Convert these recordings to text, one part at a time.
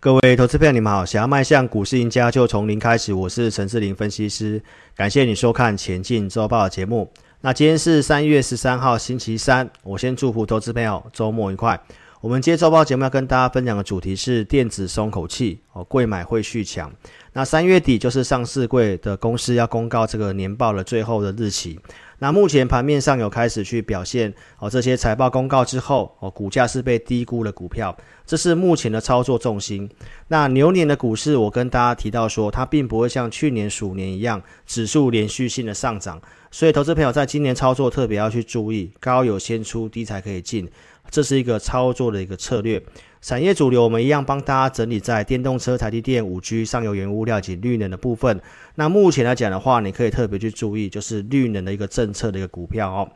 各位投资朋友，你们好！想要迈向股市赢家，就从零开始。我是陈志霖分析师，感谢你收看《前进周报》的节目。那今天是三月十三号，星期三。我先祝福投资朋友周末愉快。我们今天周报节目要跟大家分享的主题是电子松口气哦，贵买会续强。那三月底就是上市柜的公司要公告这个年报的最后的日期。那目前盘面上有开始去表现哦，这些财报公告之后哦，股价是被低估的股票，这是目前的操作重心。那牛年的股市，我跟大家提到说，它并不会像去年鼠年一样指数连续性的上涨，所以投资朋友在今年操作特别要去注意，高有先出，低才可以进，这是一个操作的一个策略。产业主流，我们一样帮大家整理在电动车、台积电、五 G、上游原物料及绿能的部分。那目前来讲的话，你可以特别去注意，就是绿能的一个政策的一个股票哦。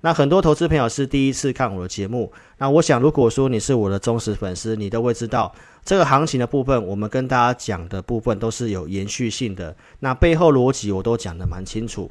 那很多投资朋友是第一次看我的节目，那我想如果说你是我的忠实粉丝，你都会知道这个行情的部分，我们跟大家讲的部分都是有延续性的。那背后逻辑我都讲得蛮清楚。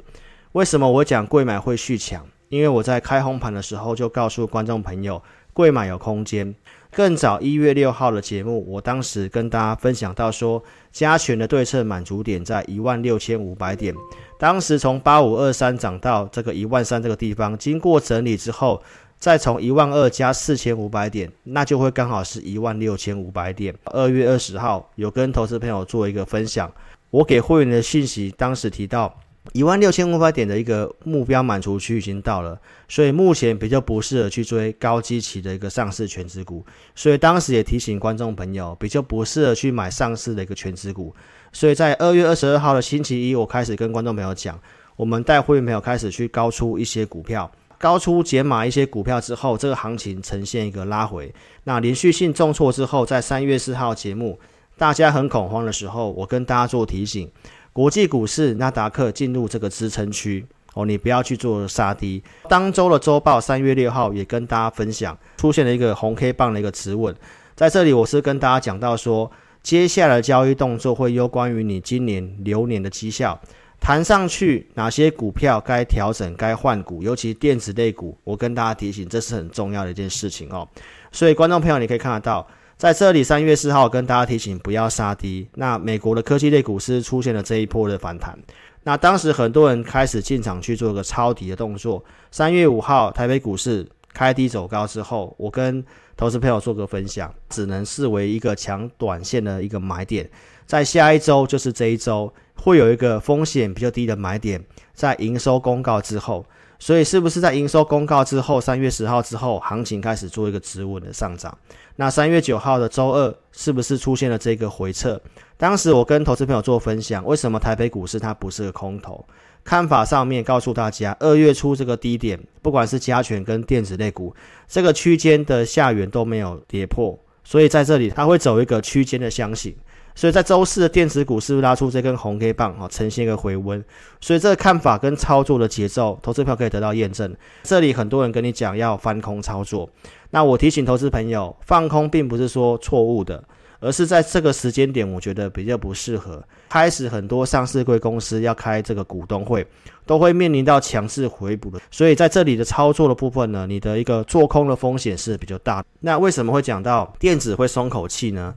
为什么我讲柜买会续强？因为我在开红盘的时候就告诉观众朋友，柜买有空间。更早一月六号的节目，我当时跟大家分享到说，加权的对称满足点在一万六千五百点。当时从八五二三涨到这个一万三这个地方，经过整理之后，再从一万二加四千五百点，那就会刚好是一万六千五百点。二月二十号有跟投资朋友做一个分享，我给会员的信息当时提到。一万六千五百点的一个目标满足区已经到了，所以目前比较不适合去追高基期的一个上市权值股，所以当时也提醒观众朋友，比较不适合去买上市的一个权值股。所以在二月二十二号的星期一，我开始跟观众朋友讲，我们带会员朋友开始去高出一些股票，高出减码一些股票之后，这个行情呈现一个拉回。那连续性重挫之后，在三月四号节目，大家很恐慌的时候，我跟大家做提醒。国际股市纳达克进入这个支撑区哦，你不要去做杀低。当周的周报三月六号也跟大家分享，出现了一个红 K 棒的一个止稳。在这里我是跟大家讲到说，接下来交易动作会攸关于你今年流年的绩效，弹上去哪些股票该调整、该换股，尤其电子类股，我跟大家提醒，这是很重要的一件事情哦。所以观众朋友，你可以看得到。在这里，三月四号跟大家提醒不要杀低。那美国的科技类股市出现了这一波的反弹，那当时很多人开始进场去做一个抄底的动作。三月五号，台北股市开低走高之后，我跟投资朋友做个分享，只能视为一个抢短线的一个买点。在下一周，就是这一周，会有一个风险比较低的买点，在营收公告之后。所以是不是在营收公告之后，三月十号之后，行情开始做一个止稳的上涨？那三月九号的周二，是不是出现了这个回撤？当时我跟投资朋友做分享，为什么台北股市它不是个空头？看法上面告诉大家，二月初这个低点，不管是加权跟电子类股，这个区间的下缘都没有跌破，所以在这里它会走一个区间的箱型。所以在周四的电子股是不是拉出这根红 K 棒啊，呈现一个回温？所以这个看法跟操作的节奏，投资票可以得到验证。这里很多人跟你讲要翻空操作，那我提醒投资朋友，放空并不是说错误的，而是在这个时间点，我觉得比较不适合。开始很多上市贵公司要开这个股东会，都会面临到强势回补的，所以在这里的操作的部分呢，你的一个做空的风险是比较大。那为什么会讲到电子会松口气呢？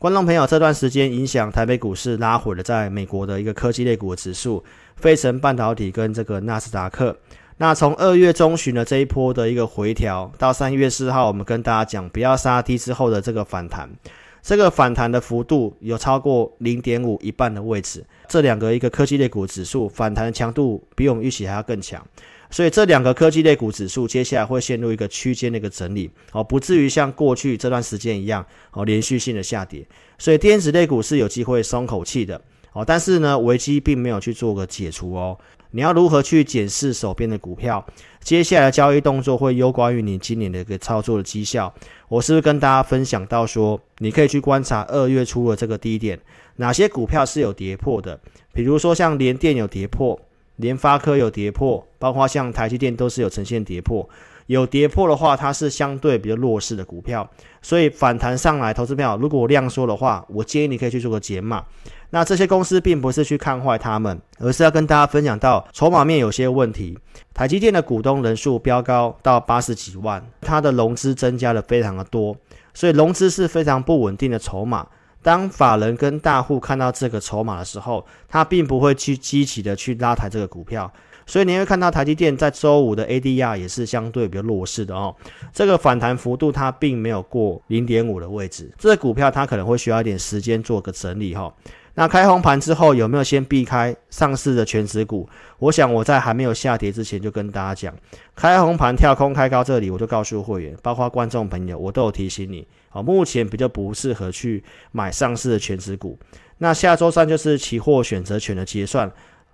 观众朋友，这段时间影响台北股市拉回了，在美国的一个科技类股的指数，费城半导体跟这个纳斯达克。那从二月中旬的这一波的一个回调，到三月四号，我们跟大家讲不要杀低之后的这个反弹，这个反弹的幅度有超过零点五一半的位置。这两个一个科技类股指数反弹的强度比我们预期还要更强。所以这两个科技类股指数接下来会陷入一个区间的一个整理，哦，不至于像过去这段时间一样，哦，连续性的下跌。所以电子类股是有机会松口气的，哦，但是呢，危机并没有去做个解除哦。你要如何去检视手边的股票？接下来的交易动作会攸关于你今年的一个操作的绩效。我是不是跟大家分享到说，你可以去观察二月初的这个低点，哪些股票是有跌破的？比如说像联电有跌破。联发科有跌破，包括像台积电都是有呈现跌破。有跌破的话，它是相对比较弱势的股票，所以反弹上来，投资票如果量缩的话，我建议你可以去做个减码。那这些公司并不是去看坏他们，而是要跟大家分享到筹码面有些问题。台积电的股东人数飙高到八十几万，它的融资增加了非常的多，所以融资是非常不稳定的筹码。当法人跟大户看到这个筹码的时候，他并不会去积极的去拉抬这个股票。所以你会看到台积电在周五的 ADR 也是相对比较弱势的哦。这个反弹幅度它并没有过零点五的位置，这个股票它可能会需要一点时间做个整理哈、哦。那开红盘之后有没有先避开上市的权值股？我想我在还没有下跌之前就跟大家讲，开红盘跳空开高这里，我就告诉会员，包括观众朋友，我都有提醒你哦。目前比较不适合去买上市的权值股。那下周三就是期货选择权的结算。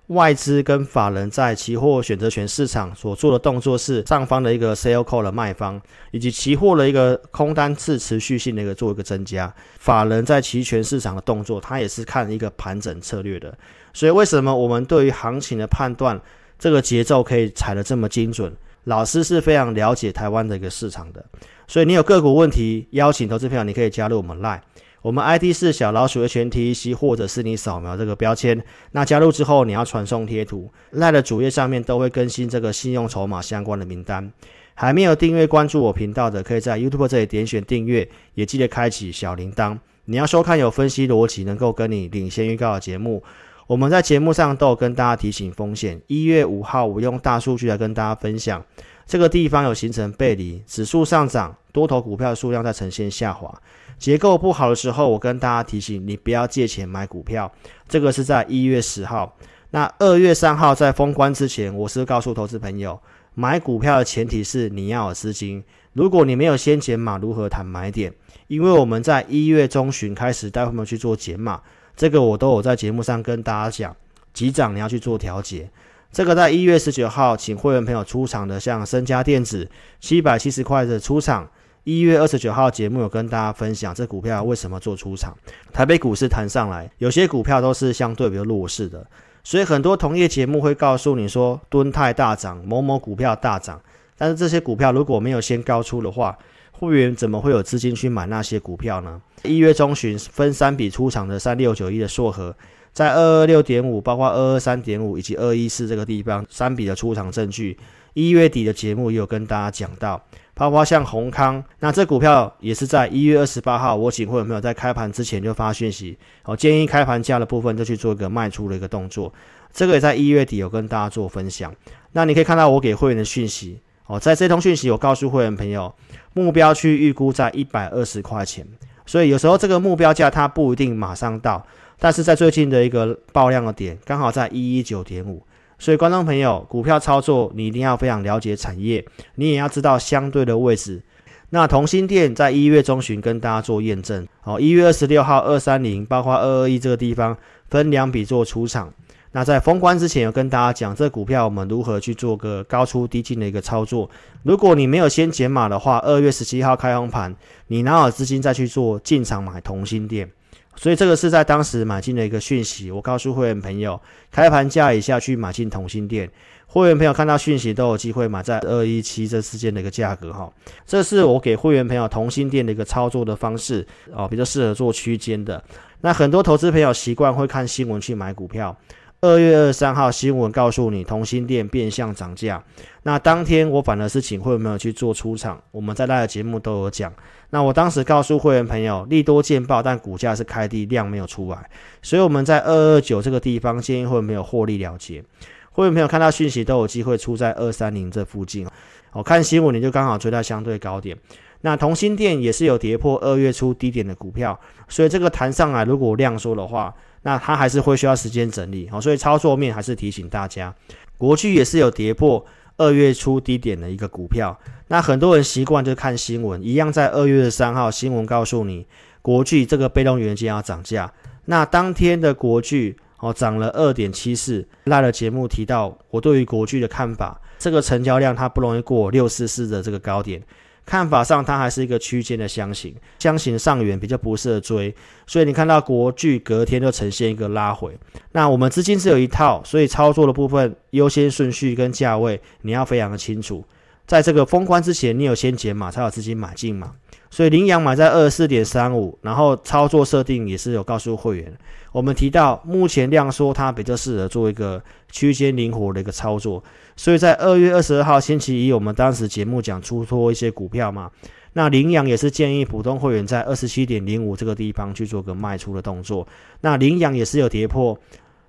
外资跟法人在期货选择权市场所做的动作是上方的一个 sell call 的卖方，以及期货的一个空单次持续性的一个做一个增加。法人在期权市场的动作，他也是看一个盘整策略的。所以为什么我们对于行情的判断，这个节奏可以踩得这么精准？老师是非常了解台湾的一个市场的。所以你有个股问题，邀请投资朋友，你可以加入我们 Line。我们 ID 是小老鼠 HNTEC，或者是你扫描这个标签。那加入之后，你要传送贴图。赖的主页上面都会更新这个信用筹码相关的名单。还没有订阅关注我频道的，可以在 YouTube 这里点选订阅，也记得开启小铃铛。你要收看有分析逻辑、能够跟你领先预告的节目。我们在节目上都有跟大家提醒风险。一月五号，我用大数据来跟大家分享，这个地方有形成背离，指数上涨，多头股票数量在呈现下滑。结构不好的时候，我跟大家提醒你不要借钱买股票。这个是在一月十号。那二月三号在封关之前，我是告诉投资朋友，买股票的前提是你要有资金。如果你没有先减码，如何谈买点？因为我们在一月中旬开始带会员去做减码，这个我都有在节目上跟大家讲，急涨你要去做调节。这个在一月十九号请会员朋友出场的，像升佳电子七百七十块的出场。一月二十九号节目有跟大家分享这股票为什么做出场，台北股市弹上来，有些股票都是相对比较弱势的，所以很多同业节目会告诉你说敦泰大涨，某某股票大涨，但是这些股票如果没有先高出的话，会员怎么会有资金去买那些股票呢？一月中旬分三笔出场的三六九一的硕和，在二二六点五，包括二二三点五以及二一四这个地方三笔的出场证据，一月底的节目也有跟大家讲到。包括像閎康，那这股票也是在一月二十八号，我请会员朋友在开盘之前就发讯息，我建议开盘价的部分就去做一个卖出的一个动作。这个也在一月底有跟大家做分享。那你可以看到我给会员的讯息哦，在这通讯息我告诉会员朋友，目标区预估在一百二十块钱。所以有时候这个目标价它不一定马上到，但是在最近的一个爆量的点刚好在一一九点五。所以，观众朋友，股票操作你一定要非常了解产业，你也要知道相对的位置。那同心店在一月中旬跟大家做验证，好，一月二十六号二三零，包括二二一这个地方分两笔做出场。那在封关之前，有跟大家讲这股票我们如何去做个高出低进的一个操作。如果你没有先减码的话，二月十七号开红盘，你哪有资金再去做进场买同心电？所以这个是在当时买进的一个讯息，我告诉会员朋友，开盘价以下去买进同性店，会员朋友看到讯息都有机会买在二一七这之间的一个价格哈。这是我给会员朋友同性店的一个操作的方式哦，比较适合做区间的。那很多投资朋友习惯会看新闻去买股票。二月二十三号新闻告诉你，同心店变相涨价。那当天我反而是请会员朋友去做出场，我们在那个节目都有讲。那我当时告诉会员朋友，利多见报，但股价是开低，量没有出来。所以我们在二二九这个地方建议会员朋友获利了结。会员朋友看到讯息都有机会出在二三零这附近。我看新闻你就刚好追到相对高点。那同心电也是有跌破二月初低点的股票，所以这个弹上来如果量缩的话。那它还是会需要时间整理，好，所以操作面还是提醒大家，国巨也是有跌破二月初低点的一个股票。那很多人习惯就看新闻，一样在二月三号新闻告诉你，国巨这个被动元件要涨价。那当天的国巨哦涨了二点七四，那的节目提到我对于国巨的看法，这个成交量它不容易过六四四的这个高点。看法上，它还是一个区间的箱型，箱型上缘比较不适合追，所以你看到国巨隔天就呈现一个拉回。那我们资金是有一套，所以操作的部分优先顺序跟价位你要非常的清楚。在这个封关之前，你有先减码才有资金买进嘛。所以羚羊买在二十四点三五，然后操作设定也是有告诉会员。我们提到目前量缩，它比较适合做一个区间灵活的一个操作。所以在二月二十二号星期一，我们当时节目讲出脱一些股票嘛。那羚羊也是建议普通会员在二十七点零五这个地方去做个卖出的动作。那羚羊也是有跌破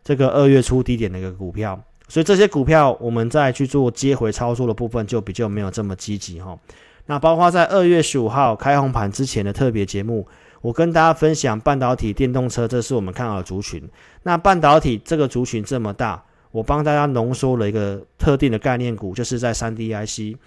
这个二月初低点的一个股票，所以这些股票我们再去做接回操作的部分就比较没有这么积极哈。那包括在二月十五号开红盘之前的特别节目，我跟大家分享半导体、电动车，这是我们看好的族群。那半导体这个族群这么大，我帮大家浓缩了一个特定的概念股，就是在三 D IC。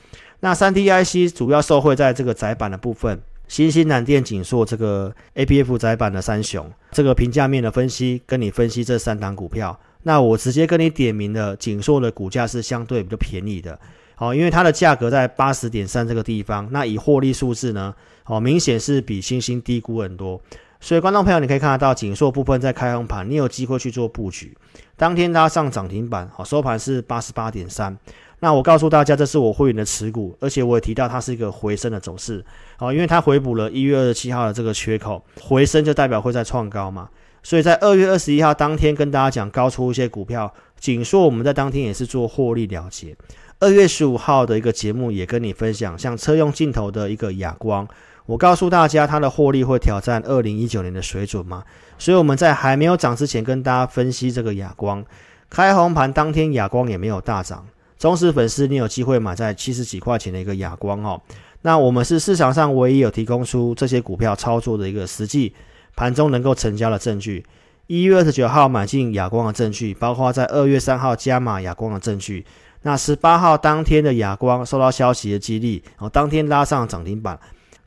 那三 D IC 主要受惠在这个窄板的部分，新兴、南电、景硕这个 ABF 窄板的三雄。这个评价面的分析，跟你分析这三档股票。那我直接跟你点名的景硕的股价是相对比较便宜的。好，因为它的价格在八十点三这个地方，那以获利数字呢，好，明显是比星星低估很多。所以观众朋友，你可以看得到景硕部分在开红盘，你有机会去做布局。当天它上涨停板，好，收盘是八十八点三。那我告诉大家，这是我会员的持股，而且我也提到它是一个回升的走势，好，因为它回补了一月二十七号的这个缺口，回升就代表会再创高嘛。所以在二月二十一号当天跟大家讲高出一些股票，景硕我们在当天也是做获利了结。二月十五号的一个节目也跟你分享，像车用镜头的一个哑光，我告诉大家它的获利会挑战二零一九年的水准嘛，所以我们在还没有涨之前跟大家分析这个哑光，开红盘当天哑光也没有大涨，忠实粉丝你有机会买在七十几块钱的一个哑光哦，那我们是市场上唯一有提供出这些股票操作的一个实际盘中能够成交的证据，一月二十九号买进亚光的证据，包括在二月三号加码亚光的证据。那十八号当天的亚光受到消息的激励，然后当天拉上涨停板，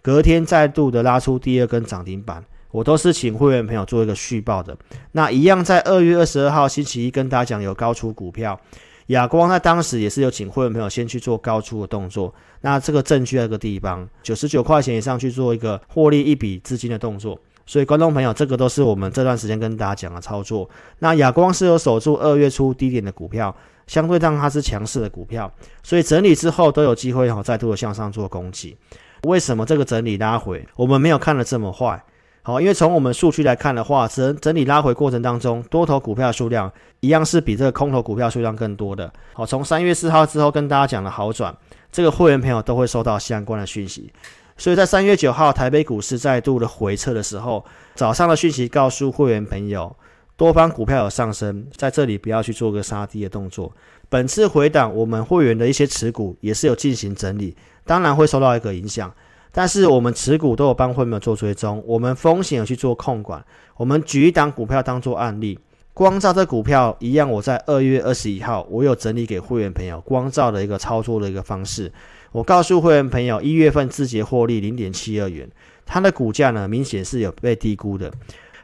隔天再度的拉出第二根涨停板，我都是请会员朋友做一个续报的。那一样在二月二十二号星期一跟大家讲有高出股票，亚光在当时也是有请会员朋友先去做高出的动作。那这个证据在这个地方九十九块钱以上去做一个获利一笔资金的动作。所以观众朋友，这个都是我们这段时间跟大家讲的操作。那亚光是有守住二月初低点的股票。相对上它是强势的股票，所以整理之后都有机会哈再度的向上做攻击。为什么这个整理拉回我们没有看得这么坏？好，因为从我们数据来看的话，整整理拉回过程当中，多头股票数量一样是比这个空头股票数量更多的。好，从三月四号之后跟大家讲的好转，这个会员朋友都会收到相关的讯息。所以在三月九号台北股市再度的回撤的时候，早上的讯息告诉会员朋友。多方股票有上升，在这里不要去做个杀低的动作。本次回档，我们会员的一些持股也是有进行整理，当然会受到一个影响。但是我们持股都有帮会员做追踪，我们风险有去做控管。我们举一档股票当做案例，光照这股票一样，我在二月二十一号，我有整理给会员朋友光照的一个操作的一个方式。我告诉会员朋友，一月份自结获利零点七二元，它的股价呢，明显是有被低估的。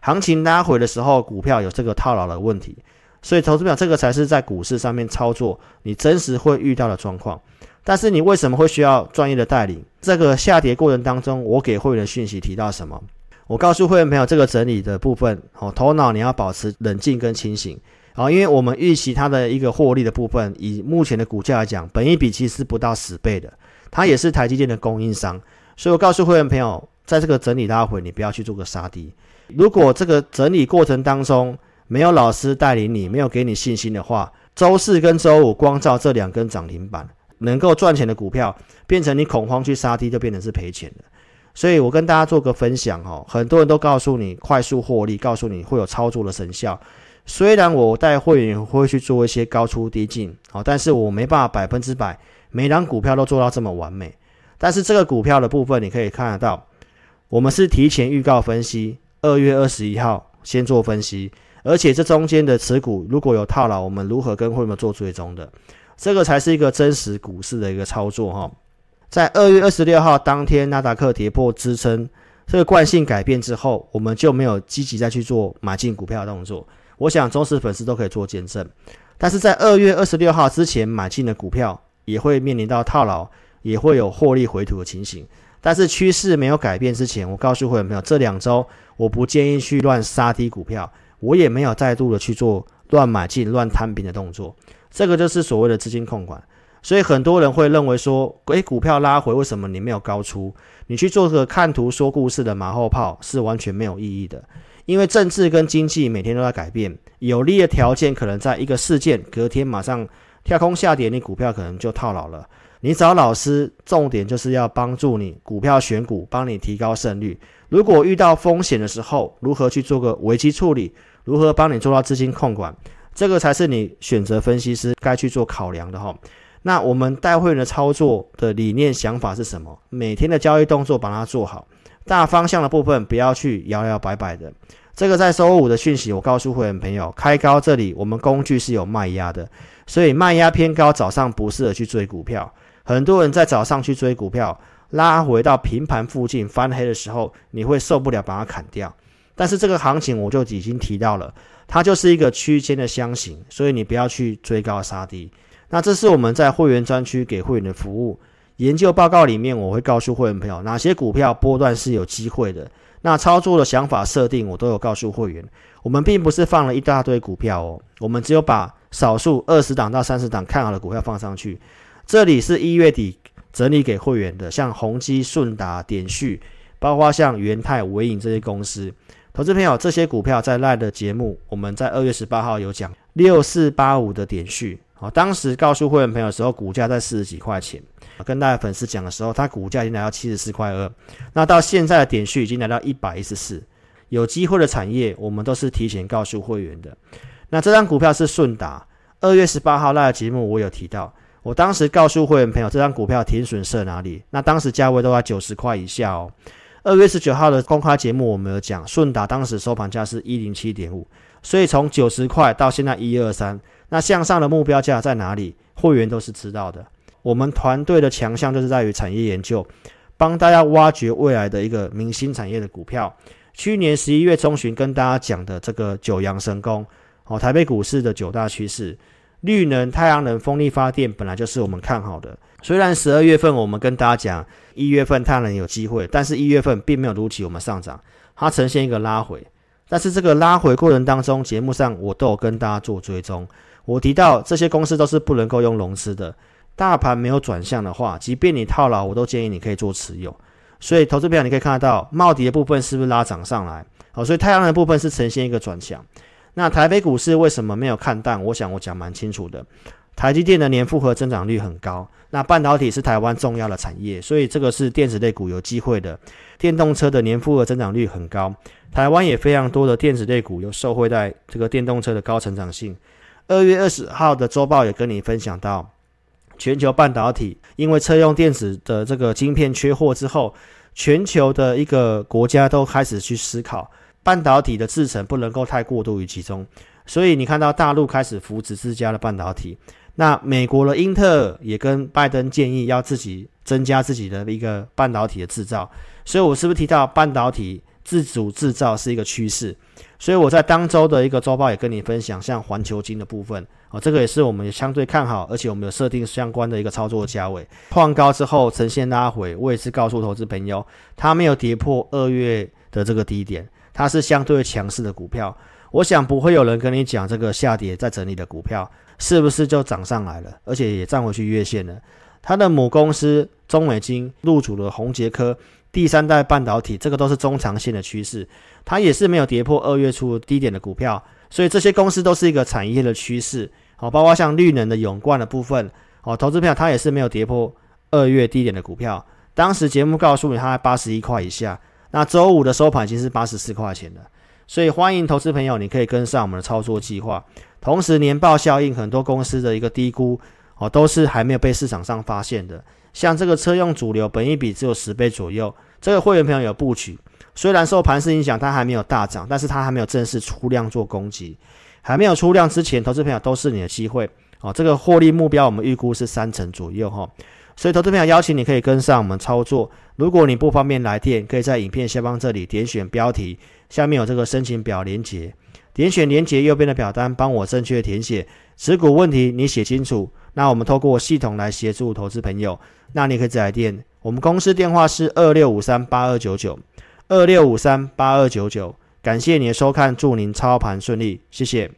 行情拉回的时候，股票有这个套牢的问题，所以投资表这个才是在股市上面操作你真实会遇到的状况。但是你为什么会需要专业的带领？这个下跌过程当中，我给会员的讯息提到什么？我告诉会员朋友，这个整理的部分，哦，头脑你要保持冷静跟清醒，啊，因为我们预期它的一个获利的部分，以目前的股价来讲，本益比其实是不到十倍的，它也是台积电的供应商，所以我告诉会员朋友，在这个整理拉回，你不要去做个杀低。如果这个整理过程当中没有老师带领你，没有给你信心的话，周四跟周五光照这两根涨停板，能够赚钱的股票，变成你恐慌去杀低，就变成是赔钱的。所以我跟大家做个分享哦，很多人都告诉你快速获利，告诉你会有操作的成效。虽然我带会员会去做一些高出低进，好，但是我没办法百分之百每档股票都做到这么完美。但是这个股票的部分，你可以看得到，我们是提前预告分析。二月二十一号先做分析，而且这中间的持股如果有套牢，我们如何跟会员做追踪的？这个才是一个真实股市的一个操作哈。在二月二十六号当天，纳达克跌破支撑，这个惯性改变之后，我们就没有积极再去做买进股票的动作。我想忠实粉丝都可以做见证。但是在二月二十六号之前买进的股票，也会面临到套牢，也会有获利回吐的情形。但是趋势没有改变之前，我告诉会员朋友，这两周我不建议去乱杀低股票，我也没有再度的去做乱买进、乱摊平的动作。这个就是所谓的资金控管。所以很多人会认为说，诶，股票拉回，为什么你没有高出？你去做个看图说故事的马后炮是完全没有意义的。因为政治跟经济每天都在改变，有利的条件可能在一个事件隔天马上跳空下跌，你股票可能就套牢了。你找老师，重点就是要帮助你股票选股，帮你提高胜率。如果遇到风险的时候，如何去做个危机处理？如何帮你做到资金控管？这个才是你选择分析师该去做考量的哈。那我们带会员的操作的理念想法是什么？每天的交易动作把它做好，大方向的部分不要去摇摇摆摆的。这个在周五的讯息，我告诉会员朋友，开高这里我们工具是有卖压的，所以卖压偏高，早上不适合去追股票。很多人在早上去追股票，拉回到平盘附近翻黑的时候，你会受不了，把它砍掉。但是这个行情我就已经提到了，它就是一个区间的箱型，所以你不要去追高杀低。那这是我们在会员专区给会员的服务研究报告里面，我会告诉会员朋友哪些股票波段是有机会的。那操作的想法设定，我都有告诉会员。我们并不是放了一大堆股票哦，我们只有把少数二十档到三十档看好的股票放上去。这里是一月底整理给会员的，像宏基、顺达、点序，包括像元泰、纬颖这些公司，投资朋友，这些股票在 LINE 的节目，我们在二月十八号有讲六四八五的点序，好，当时告诉会员朋友的时候，股价在四十几块钱，跟大家粉丝讲的时候，它股价已经来到七十四块二，那到现在的点序已经来到一百一十四，有机会的产业，我们都是提前告诉会员的。那这张股票是顺达，二月十八号 LINE 的节目我有提到。我当时告诉会员朋友，这张股票停损设哪里？那当时价位都在九十块以下哦。二月十九号的公开节目，我们有讲，顺达当时收盘价是一零七点五，所以从九十块到现在一二三，那向上的目标价在哪里？会员都是知道的。我们团队的强项就是在于产业研究，帮大家挖掘未来的一个明星产业的股票。去年十一月中旬跟大家讲的这个九阳神功，哦，台北股市的九大趋势。绿能、太阳能、风力发电本来就是我们看好的。虽然十二月份我们跟大家讲一月份太阳能有机会，但是一月份并没有如期我们上涨，它呈现一个拉回。但是这个拉回过程当中，节目上我都有跟大家做追踪。我提到这些公司都是不能够用融资的。大盘没有转向的话，即便你套牢，我都建议你可以做持有。所以投资票你可以看得到，茂迪的部分是不是拉涨上来？好，所以太阳能的部分是呈现一个转强。那台北股市为什么没有看淡？我想我讲蛮清楚的。台积电的年复合增长率很高，那半导体是台湾重要的产业，所以这个是电子类股有机会的。电动车的年复合增长率很高，台湾也非常多的电子类股有受惠在这个电动车的高成长性。二月二十号的周报也跟你分享到，全球半导体因为车用电子的这个晶片缺货之后，全球的一个国家都开始去思考。半导体的制程不能够太过度于集中，所以你看到大陆开始扶持自家的半导体。那美国的英特尔也跟拜登建议要自己增加自己的一个半导体的制造。所以我是不是提到半导体自主制造是一个趋势？所以我在当周的一个周报也跟你分享，像环球金的部分哦，这个也是我们相对看好，而且我们有设定相关的一个操作价位。创高之后呈现拉回，我也是告诉投资朋友，它没有跌破二月的这个低点。它是相对强势的股票，我想不会有人跟你讲这个下跌在整理的股票是不是就涨上来了，而且也站回去月线了。它的母公司中美金入主了宏捷科第三代半导体，这个都是中长线的趋势，它也是没有跌破二月初低点的股票，所以这些公司都是一个产业的趋势。好，包括像绿能的永冠的部分，好，投资票它也是没有跌破二月低点的股票，当时节目告诉你它在八十一块以下。那周五的收盘已经是八十四块钱了，所以欢迎投资朋友，你可以跟上我们的操作计划。同时，年报效应很多公司的一个低估哦，都是还没有被市场上发现的。像这个车用主流，本一比只有十倍左右，这个会员朋友有布局。虽然受盘势影响，它还没有大涨，但是它还没有正式出量做攻击，还没有出量之前，投资朋友都是你的机会哦。这个获利目标我们预估是三成左右哈。所以，投资朋友邀请你可以跟上我们操作。如果你不方便来电，可以在影片下方这里点选标题，下面有这个申请表连接，点选连接右边的表单，帮我正确填写持股问题，你写清楚，那我们透过系统来协助投资朋友。那你可以再来电，我们公司电话是二六五三八二九九二六五三八二九九。感谢你的收看，祝您操盘顺利，谢谢。